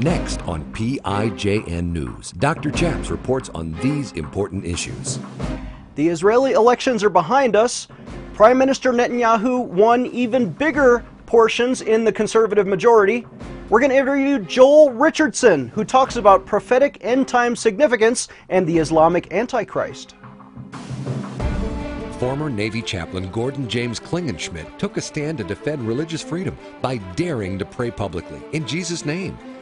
Next on PIJN News, Dr. Chaps reports on these important issues. The Israeli elections are behind us. Prime Minister Netanyahu won even bigger portions in the conservative majority. We're going to interview Joel Richardson, who talks about prophetic end time significance and the Islamic Antichrist. Former Navy chaplain Gordon James Klingenschmitt took a stand to defend religious freedom by daring to pray publicly in Jesus' name.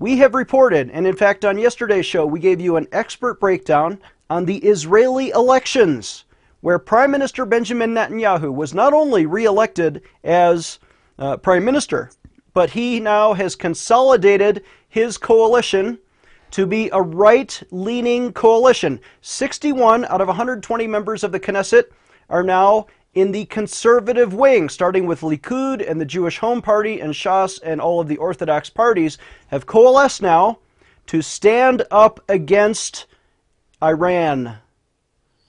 We have reported, and in fact, on yesterday's show, we gave you an expert breakdown on the Israeli elections, where Prime Minister Benjamin Netanyahu was not only reelected as uh, Prime Minister, but he now has consolidated his coalition to be a right leaning coalition. 61 out of 120 members of the Knesset are now in the conservative wing, starting with Likud and the Jewish Home Party and Shas and all of the Orthodox parties, have coalesced now to stand up against Iran.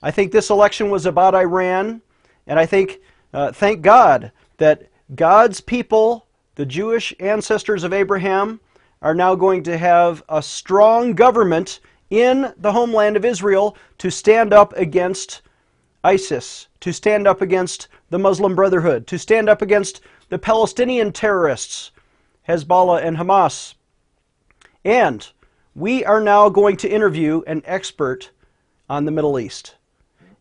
I think this election was about Iran, and I think, uh, thank God, that God's people, the Jewish ancestors of Abraham, are now going to have a strong government in the homeland of Israel to stand up against ISIS, to stand up against the Muslim Brotherhood, to stand up against the Palestinian terrorists, Hezbollah and Hamas. And we are now going to interview an expert on the Middle East.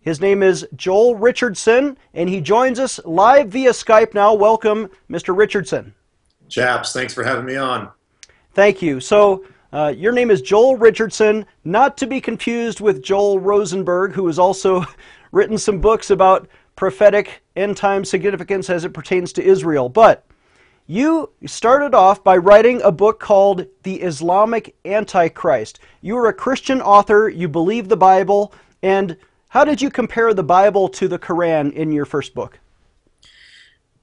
His name is Joel Richardson, and he joins us live via Skype now. Welcome, Mr. Richardson. Chaps, thanks for having me on. Thank you. So, uh, your name is Joel Richardson, not to be confused with Joel Rosenberg, who is also written some books about prophetic end time significance as it pertains to Israel. But you started off by writing a book called The Islamic Antichrist. You were a Christian author, you believe the Bible, and how did you compare the Bible to the Quran in your first book?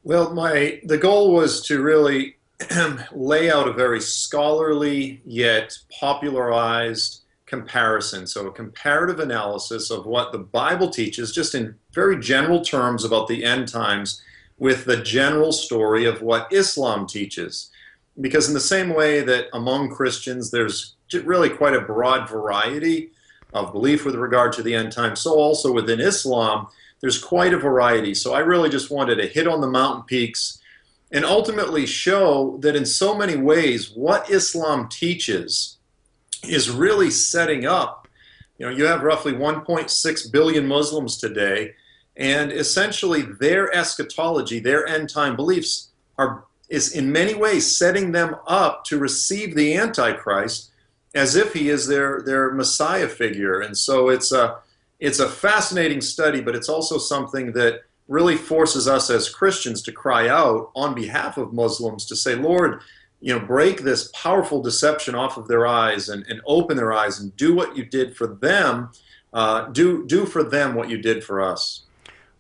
Well, my the goal was to really lay out a very scholarly yet popularized comparison. So, a comparative analysis of what the Bible teaches, just in very general terms about the end times, with the general story of what Islam teaches. Because, in the same way that among Christians there's really quite a broad variety of belief with regard to the end times, so also within Islam, there's quite a variety. So, I really just wanted to hit on the mountain peaks and ultimately show that in so many ways, what Islam teaches is really setting up. You know, you have roughly 1.6 billion Muslims today, and essentially their eschatology, their end time beliefs, are is in many ways setting them up to receive the Antichrist as if he is their their Messiah figure. And so it's a it's a fascinating study, but it's also something that really forces us as Christians to cry out on behalf of Muslims to say, Lord, you know, break this powerful deception off of their eyes and, and open their eyes and do what you did for them. Uh, do do for them what you did for us.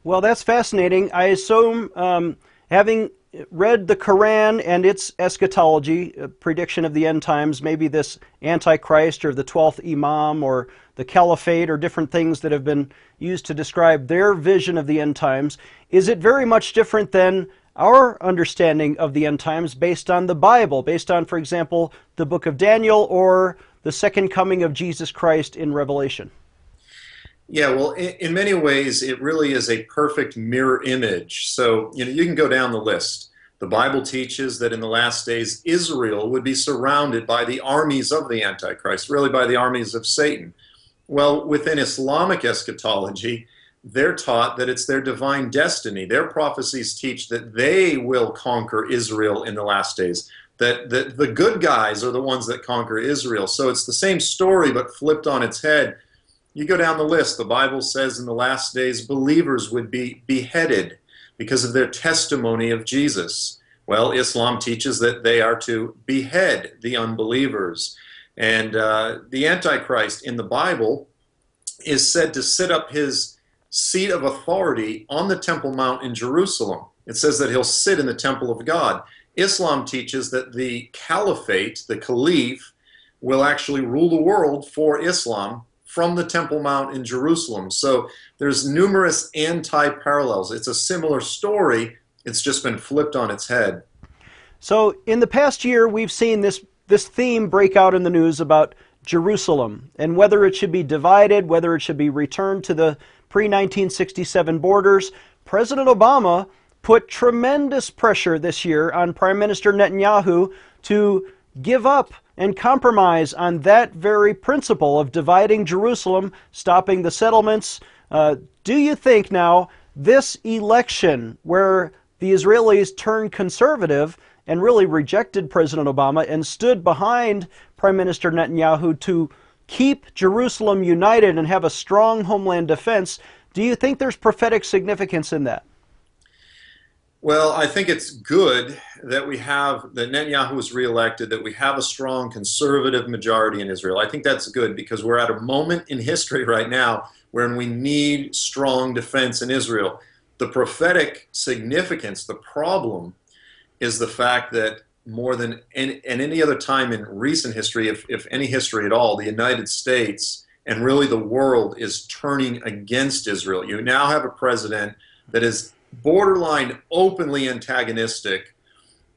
Well, that's fascinating. I assume, um, having read the Quran and its eschatology, prediction of the end times, maybe this Antichrist or the 12th Imam or the Caliphate or different things that have been used to describe their vision of the end times, is it very much different than our understanding of the end times based on the Bible, based on, for example, the book of Daniel or the second coming of Jesus Christ in Revelation? Yeah, well, in, in, many ways, it really is a perfect mirror image. So, you know, you can go down the list. The Bible teaches that in the last days, Israel would be surrounded by the armies of the Antichrist, really by the armies of Satan. Well, within Islamic eschatology, they're taught that it's their divine destiny. Their prophecies teach that they will conquer Israel in the last days, that, that the good guys are the ones that conquer Israel. So it's the same story, but flipped on its head. You go down the list, the Bible says in the last days, believers would be beheaded because of their testimony of Jesus. Well, Islam teaches that they are to behead the unbelievers. And uh, the Antichrist in the Bible is said to sit up his seat of authority on the Temple Mount in Jerusalem. It says that he'll sit in the temple of God. Islam teaches that the caliphate, the caliph, will actually rule the world for Islam from the Temple Mount in Jerusalem. So there's numerous anti parallels. It's a similar story, it's just been flipped on its head. So in the past year, we've seen this, this theme break out in the news about Jerusalem and whether it should be divided, whether it should be returned to the pre 1967 borders. President Obama put tremendous pressure this year on Prime Minister Netanyahu to give up and compromise on that very principle of dividing Jerusalem, stopping the settlements. Uh, do you think now this election, where the Israelis turned conservative and really rejected President Obama and stood behind Prime Minister Netanyahu to keep Jerusalem united and have a strong homeland defense, do you think there's prophetic significance in that? Well, I think it's good that we have that Netanyahu was reelected, that we have a strong conservative majority in Israel. I think that's good because we're at a moment in history right now where we need strong defense in Israel. The prophetic significance, the problem, is the fact that more than any, and any other time in recent history, if, if any history at all, the United States and really the world is turning against Israel. You now have a president that is borderline openly antagonistic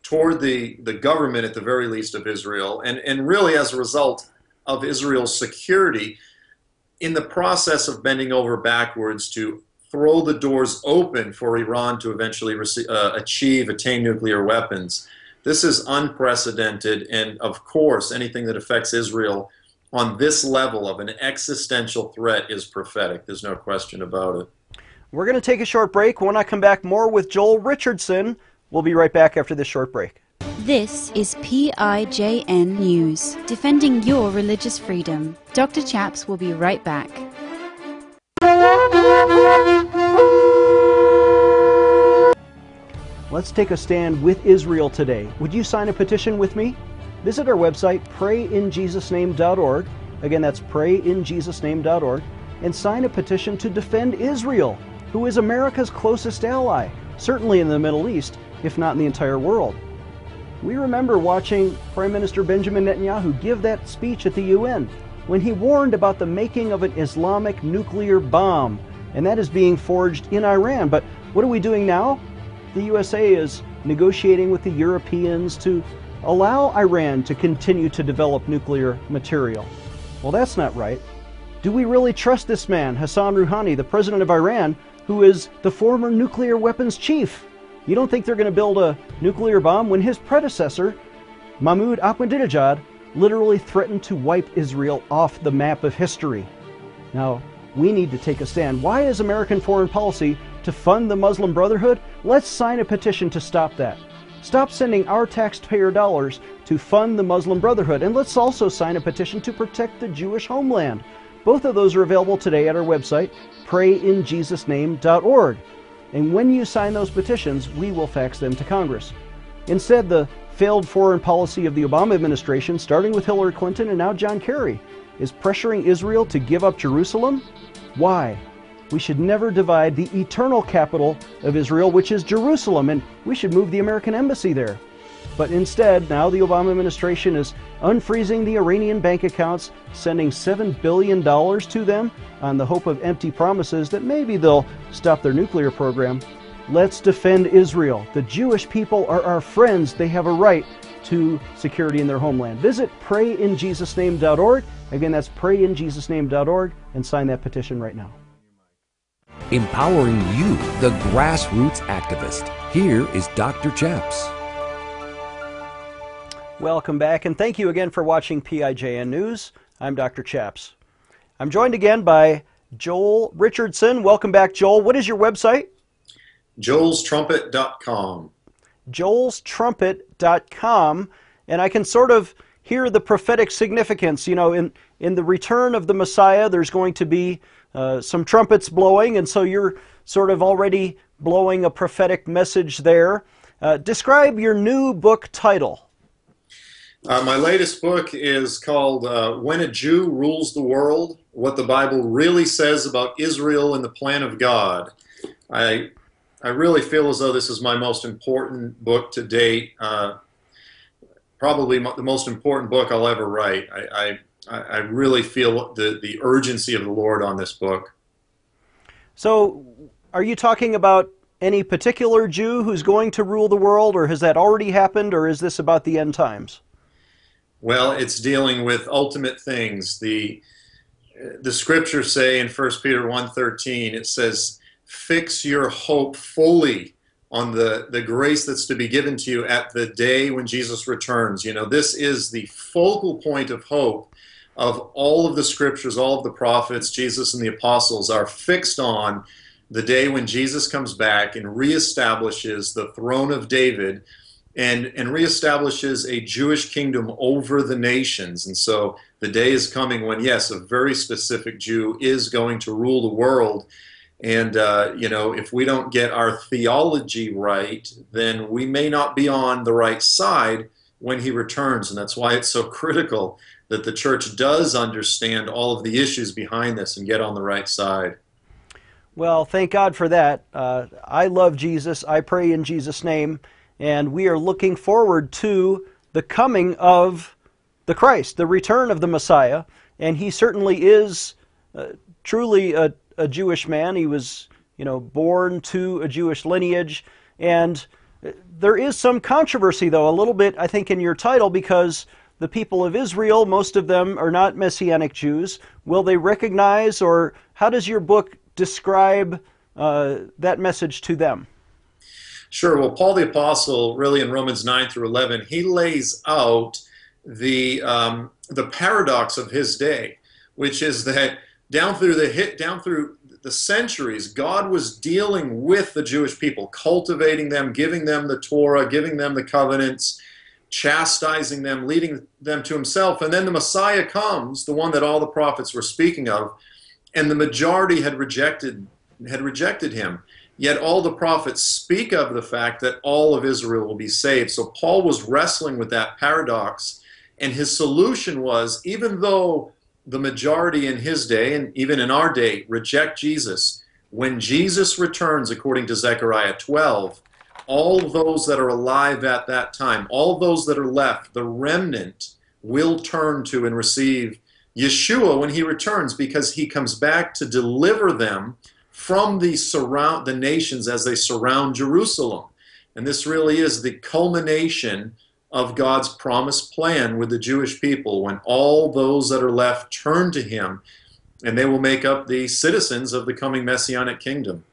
toward the, the government, at the very least, of Israel, and, and really as a result of Israel's security, in the process of bending over backwards to throw the doors open for Iran to eventually uh, achieve, attain nuclear weapons. This is unprecedented, and of course, anything that affects Israel on this level of an existential threat is prophetic. There's no question about it. We're going to take a short break. When I come back, more with Joel Richardson. We'll be right back after this short break. This is PIJN News, defending your religious freedom. Dr. Chaps will be right back. Let's take a stand with Israel today. Would you sign a petition with me? Visit our website, prayinjesusname.org. Again, that's prayinjesusname.org. And sign a petition to defend Israel who is America's closest ally, certainly in the Middle East, if not in the entire world. We remember watching Prime Minister Benjamin Netanyahu give that speech at the UN when he warned about the making of an Islamic nuclear bomb, and that is being forged in Iran. But what are we doing now? The USA is negotiating with the Europeans to allow Iran to continue to develop nuclear material. Well, that's not right. Do we really trust this man, Hassan Rouhani, the president of Iran, who is the former nuclear weapons chief. You don't think they're going to build a nuclear bomb when his predecessor, Mahmoud Ahmadinejad, literally threatened to wipe Israel off the map of history. Now, we need to take a stand. Why is American foreign policy to fund the Muslim Brotherhood? Let's sign a petition to stop that. Stop sending our taxpayer dollars to fund the Muslim Brotherhood. And let's also sign a petition to protect the Jewish homeland. Both of those are available today at our website, prayinjesusname.org. And when you sign those petitions, we will fax them to Congress. Instead, the failed foreign policy of the Obama administration, starting with Hillary Clinton and now John Kerry, is pressuring Israel to give up Jerusalem. Why? We should never divide the eternal capital of Israel, which is Jerusalem, and we should move the American embassy there. But instead, now the Obama administration is unfreezing the Iranian bank accounts, sending $7 billion to them on the hope of empty promises that maybe they'll stop their nuclear program. Let's defend Israel. The Jewish people are our friends. They have a right to security in their homeland. Visit prayinjesusname.org. Again, that's prayinjesusname.org and sign that petition right now. Empowering you, the grassroots activist. Here is Dr. Chaps. Welcome back, and thank you again for watching PIJN News. I'm Dr. Chaps. I'm joined again by Joel Richardson. Welcome back, Joel. What is your website? joelstrumpet.com. joelstrumpet.com. And I can sort of hear the prophetic significance. You know, in, in the return of the Messiah, there's going to be uh, some trumpets blowing, and so you're sort of already blowing a prophetic message there. Uh, describe your new book title. Uh, my latest book is called uh, When a Jew Rules the World What the Bible Really Says About Israel and the Plan of God. I, I really feel as though this is my most important book to date, uh, probably the most important book I'll ever write. I, I, I really feel the, the urgency of the Lord on this book. So, are you talking about any particular Jew who's going to rule the world, or has that already happened, or is this about the end times? Well, it's dealing with ultimate things. The the scriptures say in 1 Peter 1:13 it says fix your hope fully on the the grace that's to be given to you at the day when Jesus returns. You know, this is the focal point of hope of all of the scriptures, all of the prophets, Jesus and the apostles are fixed on the day when Jesus comes back and reestablishes the throne of David and, and reestablishes a Jewish kingdom over the nations. And so the day is coming when, yes, a very specific Jew is going to rule the world. And, uh, you know, if we don't get our theology right, then we may not be on the right side when he returns. And that's why it's so critical that the church does understand all of the issues behind this and get on the right side. Well, thank God for that. Uh, I love Jesus. I pray in Jesus' name and we are looking forward to the coming of the Christ, the return of the Messiah. And he certainly is uh, truly a, a, Jewish man. He was, you know, born to a Jewish lineage. And there is some controversy, though, a little bit, I think, in your title, because the people of Israel, most of them are not Messianic Jews. Will they recognize, or how does your book describe uh, that message to them? Sure. Well, Paul the Apostle, really in Romans 9 through 11, he lays out the, um, the paradox of his day, which is that down through the hit, down through the centuries, God was dealing with the Jewish people, cultivating them, giving them the Torah, giving them the covenants, chastising them, leading them to himself. And then the Messiah comes, the one that all the prophets were speaking of, and the majority had rejected had rejected him. Yet all the prophets speak of the fact that all of Israel will be saved. So Paul was wrestling with that paradox, and his solution was even though the majority in his day, and even in our day, reject Jesus, when Jesus returns, according to Zechariah 12, all those that are alive at that time, all those that are left, the remnant, will turn to and receive Yeshua when he returns because he comes back to deliver them from the surround the nations as they surround Jerusalem. And this really is the culmination of God's promised plan with the Jewish people when all those that are left turn to him and they will make up the citizens of the coming messianic kingdom.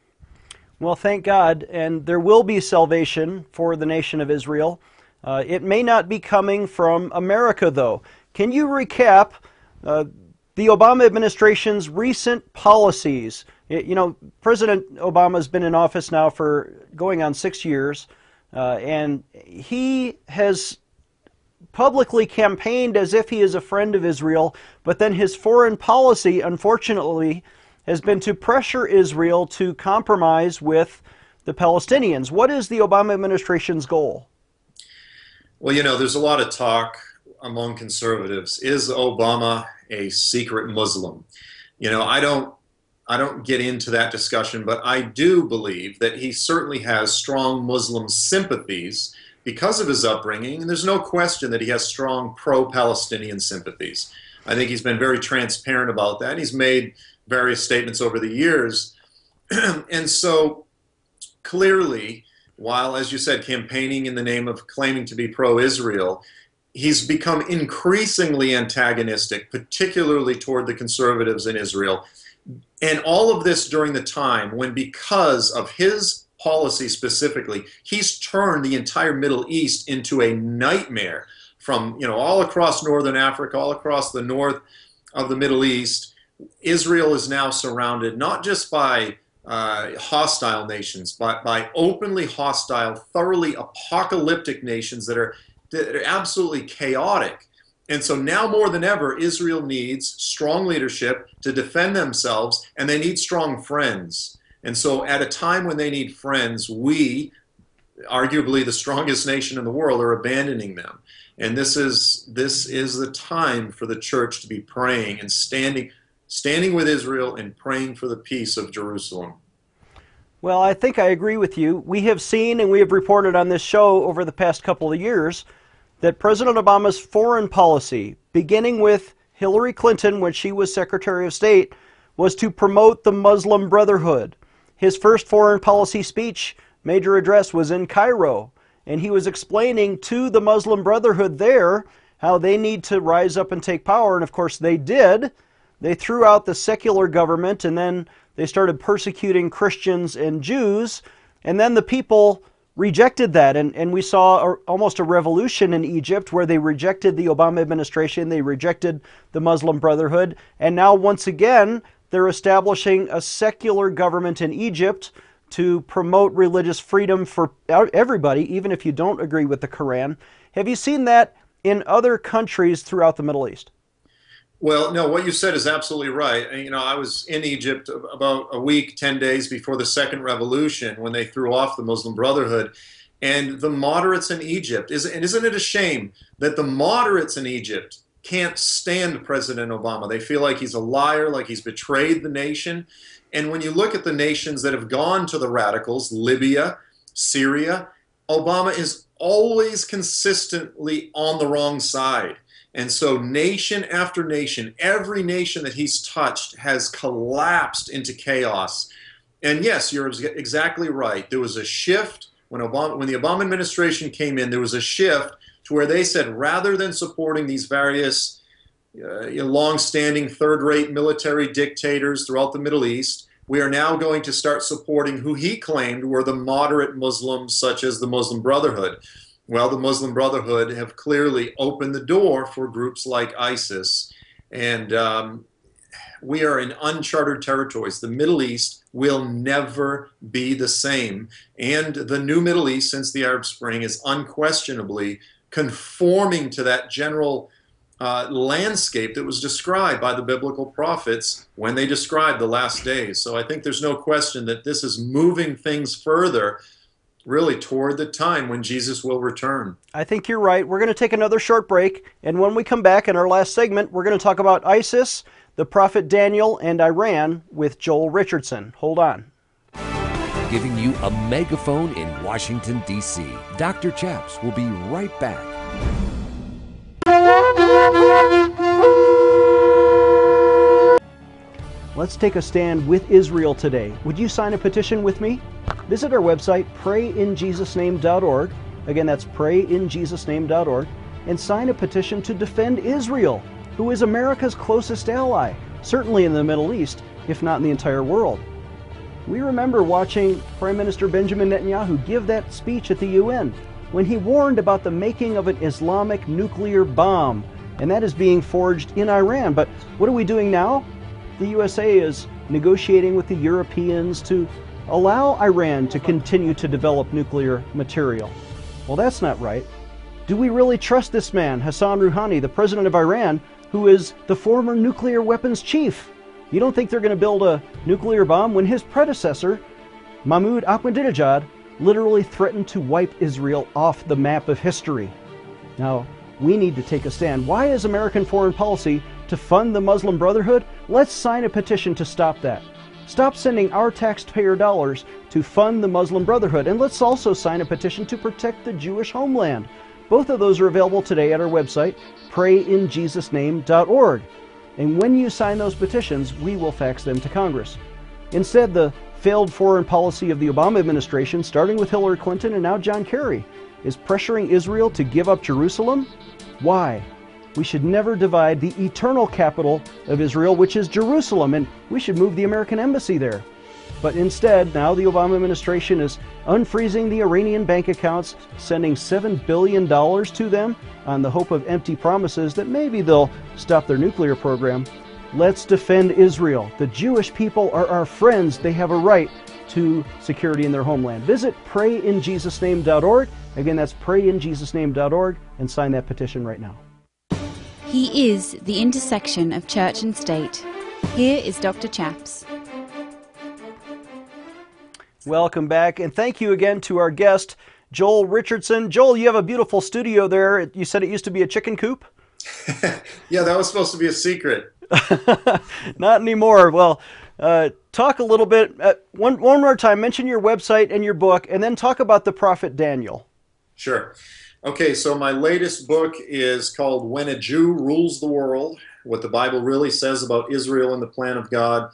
Well, thank God, and there will be salvation for the nation of Israel. Uh, it may not be coming from America, though. Can you recap uh, the Obama administration's recent policies you know, President Obama has been in office now for going on six years, uh, and he has publicly campaigned as if he is a friend of Israel, but then his foreign policy, unfortunately, has been to pressure Israel to compromise with the Palestinians. What is the Obama administration's goal? Well, you know, there's a lot of talk among conservatives. Is Obama a secret Muslim? You know, I don't I don't get into that discussion, but I do believe that he certainly has strong Muslim sympathies because of his upbringing, and there's no question that he has strong pro Palestinian sympathies. I think he's been very transparent about that. He's made various statements over the years. and so clearly, while, as you said, campaigning in the name of claiming to be pro Israel, he's become increasingly antagonistic, particularly toward the conservatives in Israel. And all of this during the time when, because of his policy specifically, he's turned the entire Middle East into a nightmare from, you know, all across northern Africa, all across the north of the Middle East. Israel is now surrounded not just by uh, hostile nations, but by openly hostile, thoroughly apocalyptic nations that are, that are absolutely chaotic and so now more than ever, Israel needs strong leadership to defend themselves, and they need strong friends. And so, at a time when they need friends, we, arguably the strongest nation in the world, are abandoning them. And this is this is the time for the church to be praying and standing standing with Israel and praying for the peace of Jerusalem. Well, I think I agree with you. We have seen and we have reported on this show over the past couple of years that President Obama's foreign policy, beginning with Hillary Clinton when she was Secretary of State, was to promote the Muslim Brotherhood. His first foreign policy speech, major address, was in Cairo, and he was explaining to the Muslim Brotherhood there how they need to rise up and take power, and of course they did. They threw out the secular government and then they started persecuting Christians and Jews, and then the people rejected that. And, and we saw a, almost a revolution in Egypt where they rejected the Obama administration, they rejected the Muslim Brotherhood, and now once again they're establishing a secular government in Egypt to promote religious freedom for everybody, even if you don't agree with the Quran. Have you seen that in other countries throughout the Middle East? Well, no, what you said is absolutely right. You know, I was in Egypt about a week, 10 days before the second revolution when they threw off the Muslim Brotherhood. And the moderates in Egypt, is, and isn't it a shame that the moderates in Egypt can't stand President Obama? They feel like he's a liar, like he's betrayed the nation. And when you look at the nations that have gone to the radicals, Libya, Syria, Obama is always consistently on the wrong side. And so, nation after nation, every nation that he's touched has collapsed into chaos. And yes, you're exactly right. There was a shift when Obama, when the Obama administration came in. There was a shift to where they said, rather than supporting these various uh, long-standing third-rate military dictators throughout the Middle East, we are now going to start supporting who he claimed were the moderate Muslims, such as the Muslim Brotherhood. Well, the Muslim Brotherhood have clearly opened the door for groups like ISIS. And um, we are in uncharted territories. The Middle East will never be the same. And the new Middle East, since the Arab Spring, is unquestionably conforming to that general uh, landscape that was described by the biblical prophets when they described the last days. So I think there's no question that this is moving things further really toward the time when Jesus will return. I think you're right. We're going to take another short break, and when we come back in our last segment, we're going to talk about ISIS, the prophet Daniel, and Iran with Joel Richardson. Hold on. Giving you a megaphone in Washington, D.C. Dr. Chaps will be right back. Let's take a stand with Israel today. Would you sign a petition with me? Visit our website, prayinjesusname.org. Again, that's prayinjesusname.org. And sign a petition to defend Israel, who is America's closest ally, certainly in the Middle East, if not in the entire world. We remember watching Prime Minister Benjamin Netanyahu give that speech at the UN when he warned about the making of an Islamic nuclear bomb, and that is being forged in Iran. But what are we doing now? the USA is negotiating with the Europeans to allow Iran to continue to develop nuclear material. Well, that's not right. Do we really trust this man, Hassan Rouhani, the president of Iran, who is the former nuclear weapons chief? You don't think they're going to build a nuclear bomb when his predecessor, Mahmoud Ahmadinejad, literally threatened to wipe Israel off the map of history? Now, we need to take a stand. Why is American foreign policy to fund the Muslim Brotherhood? Let's sign a petition to stop that. Stop sending our taxpayer dollars to fund the Muslim Brotherhood, and let's also sign a petition to protect the Jewish homeland. Both of those are available today at our website, prayinjesusname.org. And when you sign those petitions, we will fax them to Congress. Instead, the failed foreign policy of the Obama administration, starting with Hillary Clinton and now John Kerry, is pressuring Israel to give up Jerusalem. Why? We should never divide the eternal capital of Israel, which is Jerusalem, and we should move the American embassy there. But instead, now the Obama administration is unfreezing the Iranian bank accounts, sending $7 billion to them on the hope of empty promises that maybe they'll stop their nuclear program. Let's defend Israel. The Jewish people are our friends. They have a right to security in their homeland. Visit prayinjesusname.org. Again, that's prayinjesusname.org and sign that petition right now. He is the intersection of church and state. Here is Dr. Chaps. Welcome back, and thank you again to our guest, Joel Richardson. Joel, you have a beautiful studio there. You said it used to be a chicken coop? yeah, that was supposed to be a secret. Not anymore. Well, uh, talk a little bit, uh, one, one more time, mention your website and your book, and then talk about the prophet Daniel. Sure. Okay, so my latest book is called When a Jew Rules the World What the Bible Really Says About Israel and the Plan of God.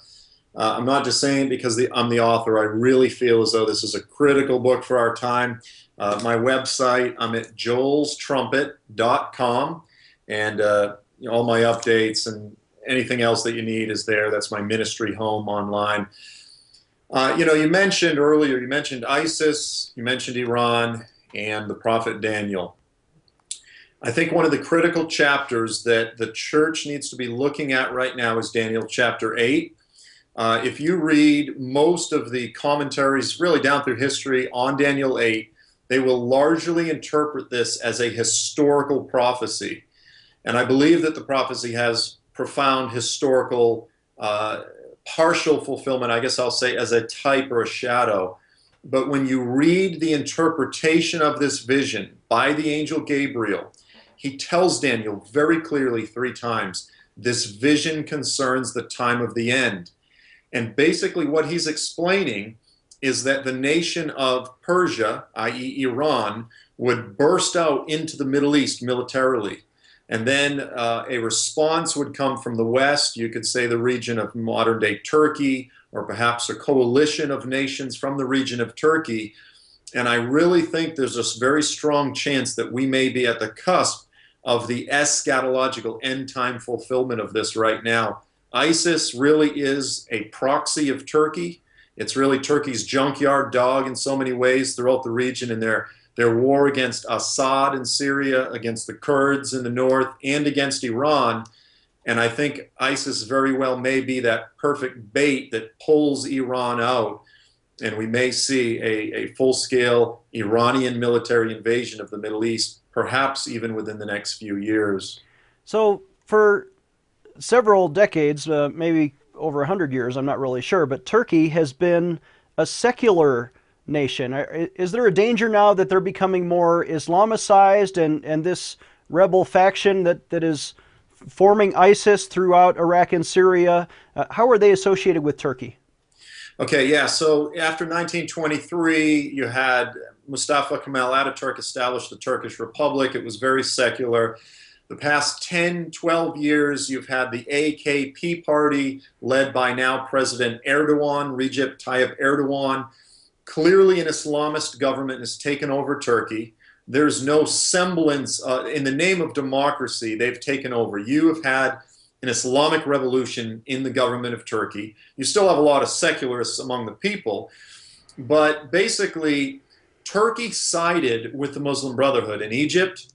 Uh, I'm not just saying because the, I'm the author, I really feel as though this is a critical book for our time. Uh, my website, I'm at joelstrumpet.com, and uh, all my updates and anything else that you need is there. That's my ministry home online. Uh, you know, you mentioned earlier, you mentioned ISIS, you mentioned Iran, and the prophet Daniel. I think one of the critical chapters that the church needs to be looking at right now is Daniel chapter 8. Uh, if you read most of the commentaries, really down through history on Daniel 8, they will largely interpret this as a historical prophecy. And I believe that the prophecy has profound historical uh, partial fulfillment, I guess I'll say, as a type or a shadow. But when you read the interpretation of this vision by the angel Gabriel, he tells Daniel very clearly three times this vision concerns the time of the end. And basically, what he's explaining is that the nation of Persia, i.e., Iran, would burst out into the Middle East militarily. And then uh, a response would come from the West. You could say the region of modern day Turkey, or perhaps a coalition of nations from the region of Turkey. And I really think there's a very strong chance that we may be at the cusp of the eschatological end time fulfillment of this right now. ISIS really is a proxy of Turkey. It's really Turkey's junkyard dog in so many ways throughout the region, in they're their war against Assad in Syria, against the Kurds in the north, and against Iran. And I think ISIS very well may be that perfect bait that pulls Iran out. And we may see a, a full scale Iranian military invasion of the Middle East, perhaps even within the next few years. So, for several decades, uh, maybe over 100 years, I'm not really sure, but Turkey has been a secular nation. Is there a danger now that they're becoming more Islamicized and, and this rebel faction that, that is forming ISIS throughout Iraq and Syria? Uh, how are they associated with Turkey? Okay, yeah. So after 1923, you had Mustafa Kemal Ataturk establish the Turkish Republic. It was very secular. The past 10, 12 years, you've had the AKP party led by now President Erdogan, Recep Tayyip Erdogan, Clearly, an Islamist government has taken over Turkey. There's no semblance, uh, in the name of democracy, they've taken over. You have had an Islamic revolution in the government of Turkey. You still have a lot of secularists among the people, but basically, Turkey sided with the Muslim Brotherhood in Egypt.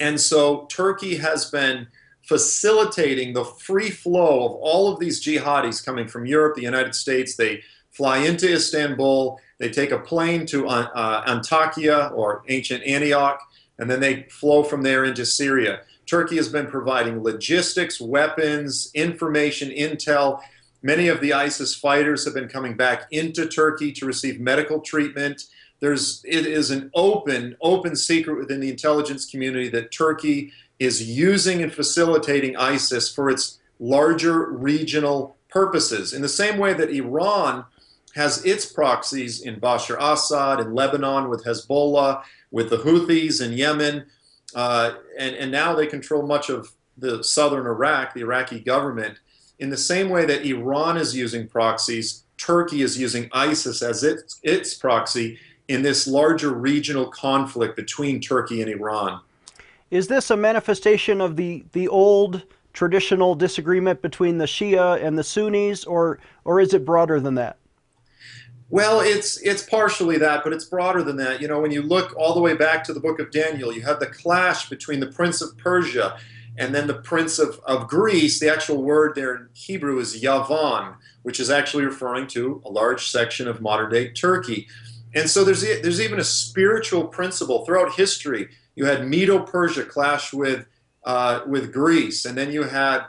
And so Turkey has been facilitating the free flow of all of these jihadis coming from Europe, the United States. They fly into Istanbul, they take a plane to uh, uh, Antakya or ancient Antioch, and then they flow from there into Syria. Turkey has been providing logistics, weapons, information, intel. Many of the ISIS fighters have been coming back into Turkey to receive medical treatment. There's, it is an open, open secret within the intelligence community that Turkey is using and facilitating ISIS for its larger regional purposes. In the same way that Iran has its proxies in Bashar Assad in Lebanon with Hezbollah, with the Houthis in Yemen, uh, and, and now they control much of the southern Iraq, the Iraqi government. In the same way that Iran is using proxies, Turkey is using ISIS as its, its proxy in this larger regional conflict between Turkey and Iran. Is this a manifestation of the, the old traditional disagreement between the Shia and the Sunnis, or, or is it broader than that? Well, it's it's partially that, but it's broader than that. You know, when you look all the way back to the book of Daniel, you have the clash between the prince of Persia and then the prince of, of Greece. The actual word there in Hebrew is Yavan, which is actually referring to a large section of modern day Turkey. And so there's there's even a spiritual principle throughout history. You had Medo-Persia clash with uh, with Greece, and then you had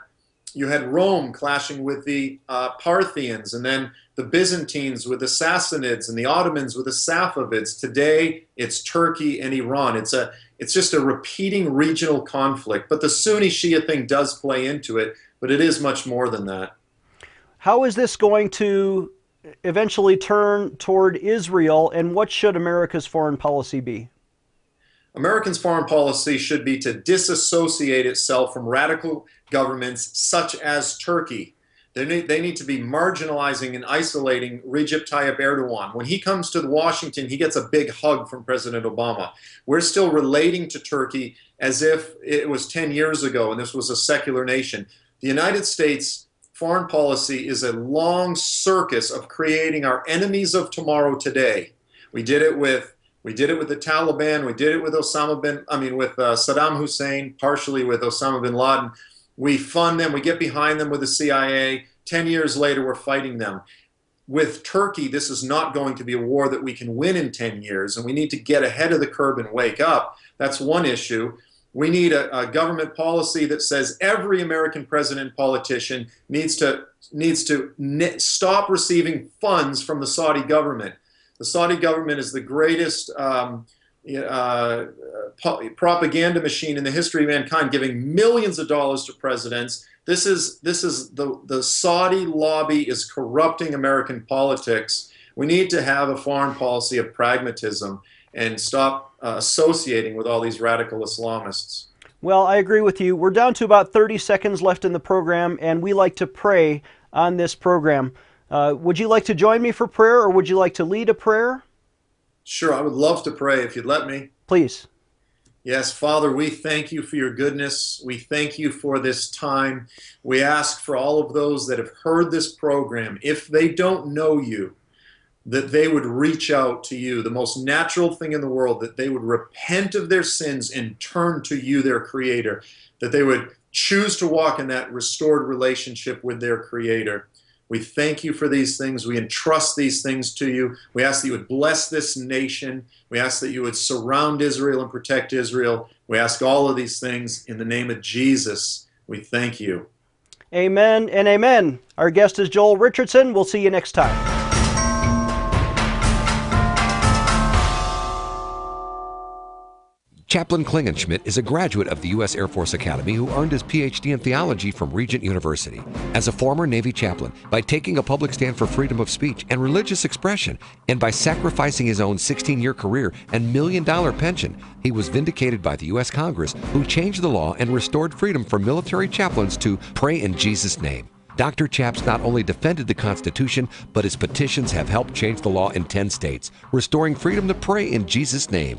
you had Rome clashing with the uh, Parthians, and then the Byzantines with the Sassanids, and the Ottomans with the Safavids. Today, it's Turkey and Iran. It's a it's just a repeating regional conflict. But the Sunni Shia thing does play into it, but it is much more than that. How is this going to eventually turn toward Israel, and what should America's foreign policy be? Americans' foreign policy should be to disassociate itself from radical governments such as Turkey. They need, they need to be marginalizing and isolating Recep Tayyip Erdogan. When he comes to Washington, he gets a big hug from President Obama. We're still relating to Turkey as if it was 10 years ago and this was a secular nation. The United States foreign policy is a long circus of creating our enemies of tomorrow today. We did it with we did it with the Taliban. We did it with Osama bin I mean with uh, Saddam Hussein, partially with Osama bin Laden. We fund them. We get behind them with the CIA. Ten years later, we're fighting them. With Turkey, this is not going to be a war that we can win in 10 years, and we need to get ahead of the curve and wake up. That's one issue. We need a, a, government policy that says every American president politician needs to needs to stop receiving funds from the Saudi government. The Saudi government is the greatest um, uh, propaganda machine in the history of mankind, giving millions of dollars to presidents. This is this is the the Saudi lobby is corrupting American politics. We need to have a foreign policy of pragmatism and stop uh, associating with all these radical Islamists. Well, I agree with you. We're down to about 30 seconds left in the program, and we like to pray on this program. Uh, would you like to join me for prayer, or would you like to lead a prayer? Sure, I would love to pray if you'd let me. Please. Yes, Father, we thank you for your goodness. We thank you for this time. We ask for all of those that have heard this program, if they don't know you, that they would reach out to you, the most natural thing in the world, that they would repent of their sins and turn to you, their Creator, that they would choose to walk in that restored relationship with their Creator. We thank you for these things. We entrust these things to you. We ask that you would bless this nation. We ask that you would surround Israel and protect Israel. We ask all of these things in the name of Jesus. We thank you. Amen and amen. Our guest is Joel Richardson. We'll see you next time. Chaplain Klingenschmitt is a graduate of the U.S. Air Force Academy who earned his PhD in theology from Regent University. As a former Navy chaplain, by taking a public stand for freedom of speech and religious expression, and by sacrificing his own 16 year career and million dollar pension, he was vindicated by the U.S. Congress, who changed the law and restored freedom for military chaplains to pray in Jesus' name. Dr. Chaps not only defended the Constitution, but his petitions have helped change the law in 10 states, restoring freedom to pray in Jesus' name.